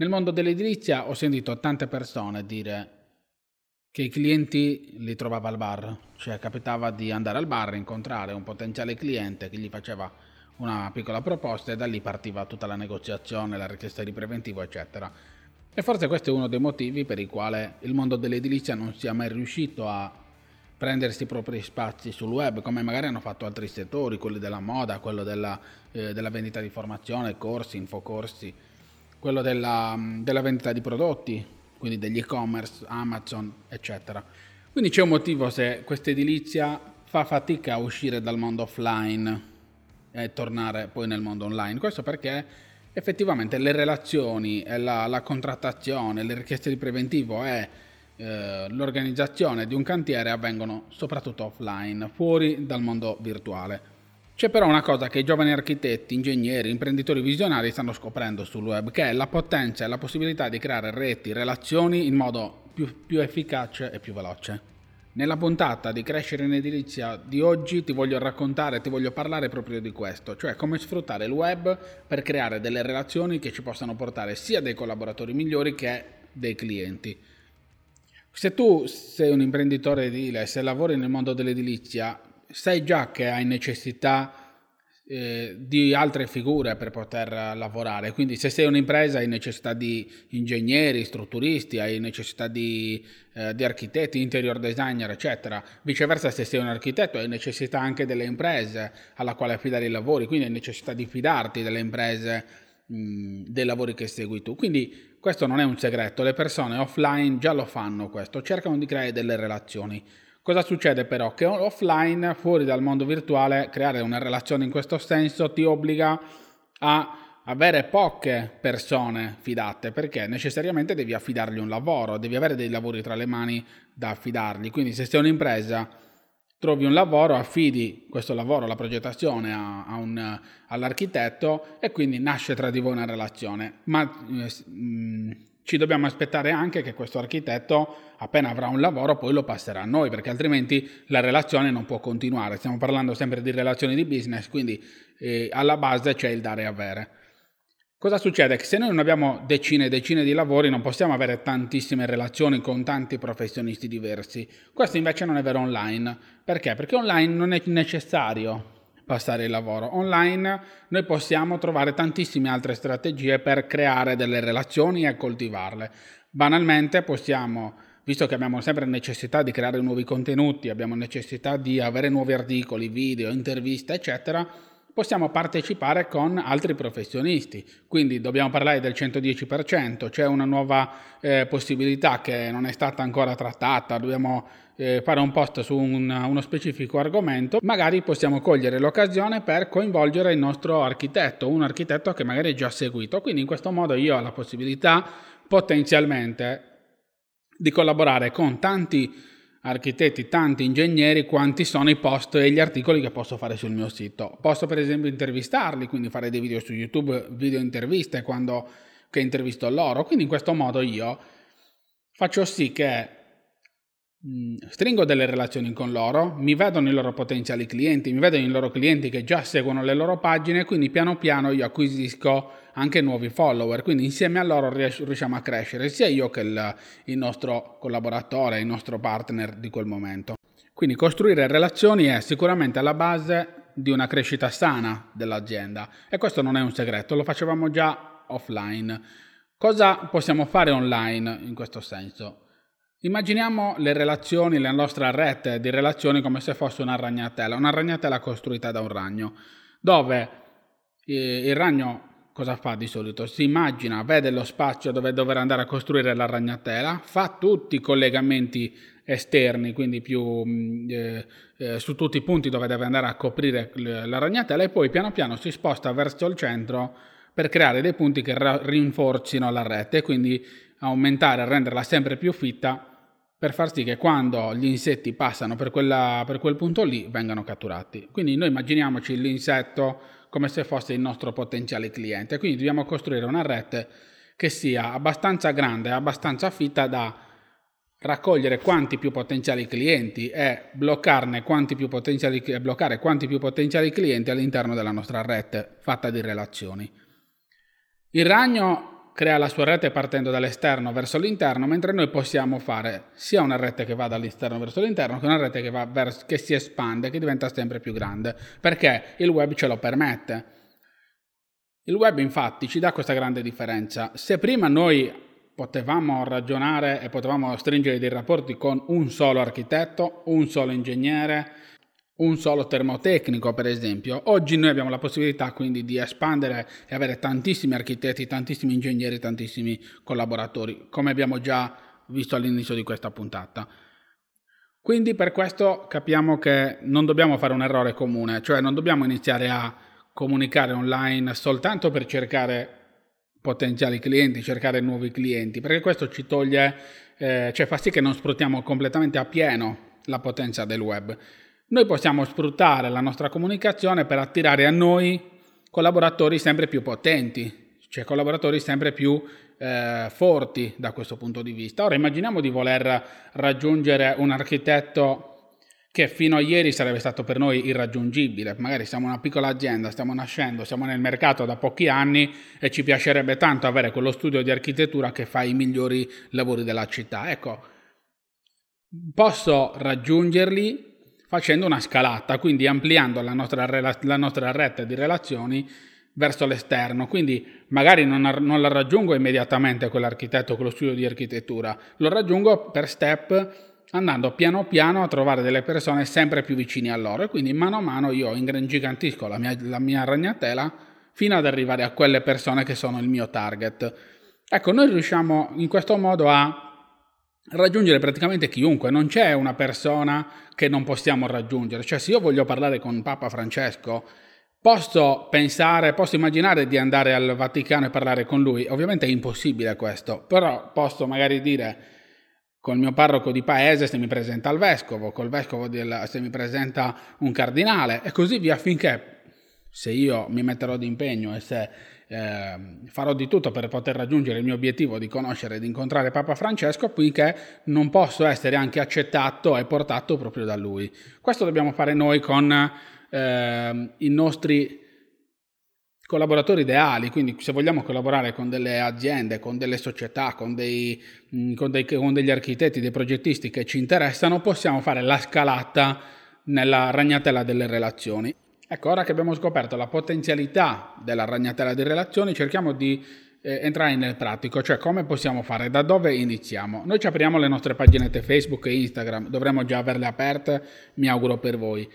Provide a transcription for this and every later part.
Nel mondo dell'edilizia ho sentito tante persone dire che i clienti li trovava al bar, cioè capitava di andare al bar, incontrare un potenziale cliente che gli faceva una piccola proposta e da lì partiva tutta la negoziazione, la richiesta di preventivo, eccetera. E forse questo è uno dei motivi per i quali il mondo dell'edilizia non sia mai riuscito a prendersi i propri spazi sul web, come magari hanno fatto altri settori, quelli della moda, quello della, eh, della vendita di formazione, corsi, infocorsi, quello della, della vendita di prodotti, quindi degli e-commerce, Amazon, eccetera. Quindi c'è un motivo se questa edilizia fa fatica a uscire dal mondo offline e tornare poi nel mondo online. Questo perché effettivamente le relazioni, la, la contrattazione, le richieste di preventivo e eh, l'organizzazione di un cantiere avvengono soprattutto offline, fuori dal mondo virtuale. C'è però una cosa che i giovani architetti, ingegneri, imprenditori visionari stanno scoprendo sul web, che è la potenza e la possibilità di creare reti, relazioni in modo più, più efficace e più veloce. Nella puntata di Crescere in Edilizia di oggi ti voglio raccontare, ti voglio parlare proprio di questo, cioè come sfruttare il web per creare delle relazioni che ci possano portare sia dei collaboratori migliori che dei clienti. Se tu sei un imprenditore edile, se lavori nel mondo dell'edilizia, sai già che hai necessità eh, di altre figure per poter lavorare. Quindi se sei un'impresa hai necessità di ingegneri, strutturisti, hai necessità di, eh, di, architetti, interior designer, eccetera. Viceversa se sei un architetto hai necessità anche delle imprese alla quale affidare i lavori, quindi hai necessità di fidarti delle imprese mh, dei lavori che segui tu. Quindi questo non è un segreto, le persone offline già lo fanno questo, cercano di creare delle relazioni. Cosa succede però? Che offline, fuori dal mondo virtuale, creare una relazione in questo senso ti obbliga a avere poche persone fidate perché necessariamente devi affidargli un lavoro, devi avere dei lavori tra le mani da affidargli. Quindi se sei un'impresa, trovi un lavoro, affidi questo lavoro, la progettazione a, a un, all'architetto e quindi nasce tra di voi una relazione. Ma eh, mh, ci dobbiamo aspettare anche che questo architetto, appena avrà un lavoro, poi lo passerà a noi, perché altrimenti la relazione non può continuare. Stiamo parlando sempre di relazioni di business, quindi eh, alla base c'è il dare e avere. Cosa succede? Che se noi non abbiamo decine e decine di lavori non possiamo avere tantissime relazioni con tanti professionisti diversi. Questo invece non è vero online. Perché? Perché online non è necessario passare il lavoro. Online noi possiamo trovare tantissime altre strategie per creare delle relazioni e coltivarle. Banalmente possiamo, visto che abbiamo sempre necessità di creare nuovi contenuti, abbiamo necessità di avere nuovi articoli, video, interviste, eccetera, possiamo partecipare con altri professionisti. Quindi dobbiamo parlare del 110%, c'è una nuova eh, possibilità che non è stata ancora trattata, dobbiamo eh, fare un post su un, uno specifico argomento, magari possiamo cogliere l'occasione per coinvolgere il nostro architetto, un architetto che magari è già seguito. Quindi in questo modo io ho la possibilità potenzialmente di collaborare con tanti architetti, tanti ingegneri, quanti sono i post e gli articoli che posso fare sul mio sito. Posso per esempio intervistarli, quindi fare dei video su YouTube, video interviste quando che intervisto loro. Quindi in questo modo io faccio sì che stringo delle relazioni con loro, mi vedono i loro potenziali clienti, mi vedono i loro clienti che già seguono le loro pagine, quindi piano piano io acquisisco anche nuovi follower, quindi insieme a loro riusciamo a crescere, sia io che il, il nostro collaboratore, il nostro partner di quel momento. Quindi costruire relazioni è sicuramente alla base di una crescita sana dell'azienda e questo non è un segreto, lo facevamo già offline. Cosa possiamo fare online in questo senso? Immaginiamo le relazioni, la nostra rete di relazioni come se fosse una ragnatela, una ragnatela costruita da un ragno, dove il ragno cosa fa di solito? Si immagina, vede lo spazio dove dover andare a costruire la ragnatela, fa tutti i collegamenti esterni, quindi più mm, eh, eh, su tutti i punti dove deve andare a coprire la ragnatela e poi piano piano si sposta verso il centro per creare dei punti che rinforzino la rete quindi aumentare, renderla sempre più fitta per far sì che quando gli insetti passano per, quella, per quel punto lì vengano catturati. Quindi noi immaginiamoci l'insetto come se fosse il nostro potenziale cliente, quindi dobbiamo costruire una rete che sia abbastanza grande, abbastanza fitta da raccogliere quanti più potenziali clienti e bloccarne quanti più potenziali, bloccare quanti più potenziali clienti all'interno della nostra rete fatta di relazioni. Il ragno crea la sua rete partendo dall'esterno verso l'interno, mentre noi possiamo fare sia una rete che va dall'esterno verso l'interno che una rete che, verso, che si espande, che diventa sempre più grande, perché il web ce lo permette. Il web infatti ci dà questa grande differenza. Se prima noi potevamo ragionare e potevamo stringere dei rapporti con un solo architetto, un solo ingegnere, un solo termotecnico, per esempio. Oggi noi abbiamo la possibilità quindi di espandere e avere tantissimi architetti, tantissimi ingegneri, tantissimi collaboratori, come abbiamo già visto all'inizio di questa puntata. Quindi per questo capiamo che non dobbiamo fare un errore comune, cioè non dobbiamo iniziare a comunicare online soltanto per cercare potenziali clienti, cercare nuovi clienti, perché questo ci toglie, eh, cioè fa sì che non sfruttiamo completamente a pieno la potenza del web noi possiamo sfruttare la nostra comunicazione per attirare a noi collaboratori sempre più potenti, cioè collaboratori sempre più eh, forti da questo punto di vista. Ora immaginiamo di voler raggiungere un architetto che fino a ieri sarebbe stato per noi irraggiungibile. Magari siamo una piccola azienda, stiamo nascendo, siamo nel mercato da pochi anni e ci piacerebbe tanto avere quello studio di architettura che fa i migliori lavori della città. Ecco, posso raggiungerli facendo una scalata, quindi ampliando la nostra, la nostra rete di relazioni verso l'esterno. Quindi magari non, non la raggiungo immediatamente quell'architetto, quello studio di architettura, lo raggiungo per step andando piano piano a trovare delle persone sempre più vicine a loro e quindi mano a mano io ingigantisco la mia, la mia ragnatela fino ad arrivare a quelle persone che sono il mio target. Ecco, noi riusciamo in questo modo a raggiungere praticamente chiunque, non c'è una persona che non possiamo raggiungere, cioè se io voglio parlare con Papa Francesco, posso pensare, posso immaginare di andare al Vaticano e parlare con lui, ovviamente è impossibile questo, però posso magari dire col mio parroco di paese se mi presenta il vescovo, col vescovo del, se mi presenta un cardinale e così via finché se io mi metterò d'impegno e se eh, farò di tutto per poter raggiungere il mio obiettivo di conoscere e di incontrare Papa Francesco, poiché non posso essere anche accettato e portato proprio da lui. Questo dobbiamo fare noi con eh, i nostri collaboratori ideali, quindi se vogliamo collaborare con delle aziende, con delle società, con, dei, con, dei, con degli architetti, dei progettisti che ci interessano, possiamo fare la scalata nella ragnatela delle relazioni. Ecco, ora che abbiamo scoperto la potenzialità della ragnatela di relazioni, cerchiamo di eh, entrare nel pratico, cioè come possiamo fare, da dove iniziamo. Noi ci apriamo le nostre paginette Facebook e Instagram, dovremmo già averle aperte, mi auguro per voi.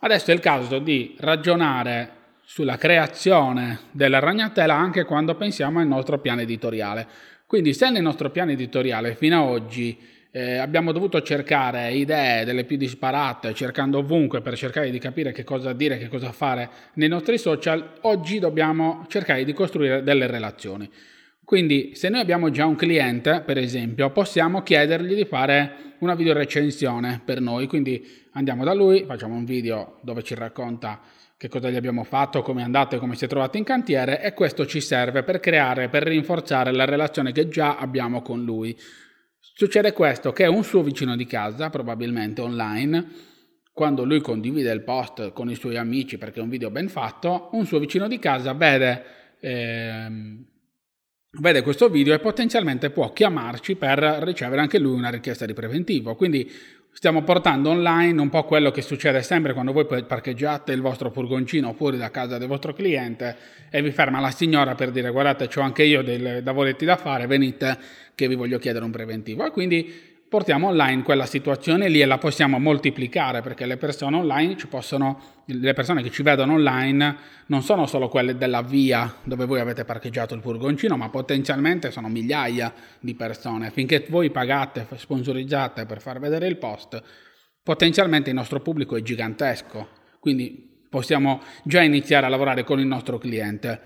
Adesso è il caso di ragionare sulla creazione della ragnatela anche quando pensiamo al nostro piano editoriale. Quindi se nel nostro piano editoriale fino ad oggi eh, abbiamo dovuto cercare idee delle più disparate, cercando ovunque per cercare di capire che cosa dire, che cosa fare nei nostri social. Oggi dobbiamo cercare di costruire delle relazioni. Quindi se noi abbiamo già un cliente, per esempio, possiamo chiedergli di fare una video recensione per noi. Quindi andiamo da lui, facciamo un video dove ci racconta che cosa gli abbiamo fatto, come è andato e come si è trovato in cantiere e questo ci serve per creare, per rinforzare la relazione che già abbiamo con lui. Succede questo, che un suo vicino di casa, probabilmente online, quando lui condivide il post con i suoi amici perché è un video ben fatto, un suo vicino di casa vede, ehm, vede questo video e potenzialmente può chiamarci per ricevere anche lui una richiesta di preventivo. Quindi Stiamo portando online un po' quello che succede sempre quando voi parcheggiate il vostro furgoncino fuori da casa del vostro cliente e vi ferma la signora per dire guardate ho anche io dei lavoretti da fare, venite che vi voglio chiedere un preventivo. E quindi portiamo online quella situazione lì e la possiamo moltiplicare perché le persone online ci possono, le persone che ci vedono online non sono solo quelle della via dove voi avete parcheggiato il furgoncino, ma potenzialmente sono migliaia di persone. Finché voi pagate, sponsorizzate per far vedere il post, potenzialmente il nostro pubblico è gigantesco, quindi possiamo già iniziare a lavorare con il nostro cliente.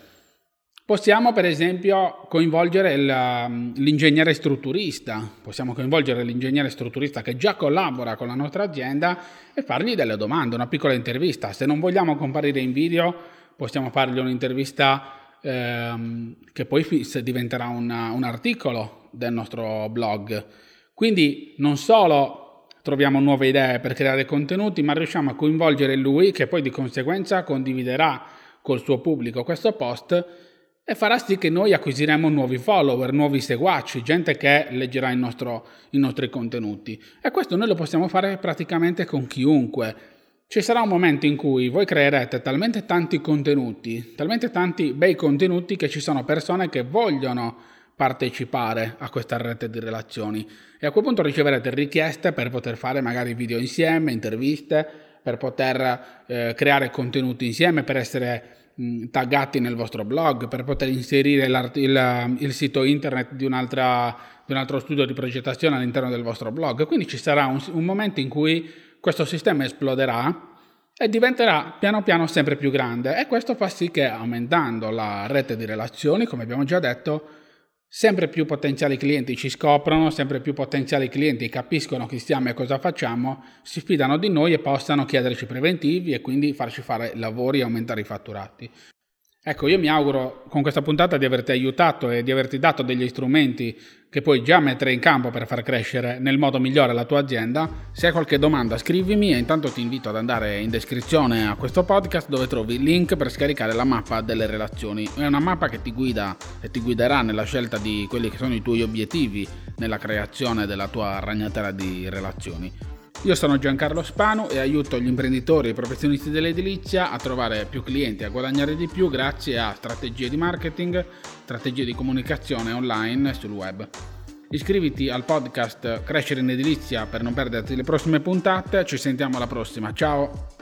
Possiamo per esempio coinvolgere il, um, l'ingegnere strutturista, possiamo coinvolgere l'ingegnere strutturista che già collabora con la nostra azienda e fargli delle domande, una piccola intervista. Se non vogliamo comparire in video, possiamo fargli un'intervista ehm, che poi diventerà una, un articolo del nostro blog. Quindi non solo troviamo nuove idee per creare contenuti, ma riusciamo a coinvolgere lui che poi di conseguenza condividerà col suo pubblico questo post e farà sì che noi acquisiremo nuovi follower, nuovi seguaci, gente che leggerà nostro, i nostri contenuti. E questo noi lo possiamo fare praticamente con chiunque. Ci sarà un momento in cui voi creerete talmente tanti contenuti, talmente tanti bei contenuti che ci sono persone che vogliono partecipare a questa rete di relazioni e a quel punto riceverete richieste per poter fare magari video insieme, interviste, per poter eh, creare contenuti insieme, per essere taggati nel vostro blog, per poter inserire il, il, sito internet di, di, un altro studio di progettazione all'interno del vostro blog. Quindi ci sarà un, un momento in cui questo sistema esploderà e diventerà piano piano sempre più grande e questo fa sì che aumentando la rete di relazioni, come abbiamo già detto, sempre più potenziali clienti ci scoprono, sempre più potenziali clienti capiscono chi siamo e cosa facciamo, si fidano di noi e possano chiederci preventivi e quindi farci fare lavori e aumentare i fatturati. Ecco, io mi auguro con questa puntata di averti aiutato e di averti dato degli strumenti che puoi già mettere in campo per far crescere nel modo migliore la tua azienda. Se hai qualche domanda scrivimi e intanto ti invito ad andare in descrizione a questo podcast dove trovi il link per scaricare la mappa delle relazioni. È una mappa che ti guida e ti guiderà nella scelta di quelli che sono i tuoi obiettivi nella creazione della tua ragnatela di relazioni. Io sono Giancarlo Spano e aiuto gli imprenditori e i professionisti dell'edilizia a trovare più clienti e a guadagnare di più grazie a strategie di marketing, strategie di comunicazione online sul web. Iscriviti al podcast Crescere in Edilizia per non perderti le prossime puntate, ci sentiamo alla prossima, ciao!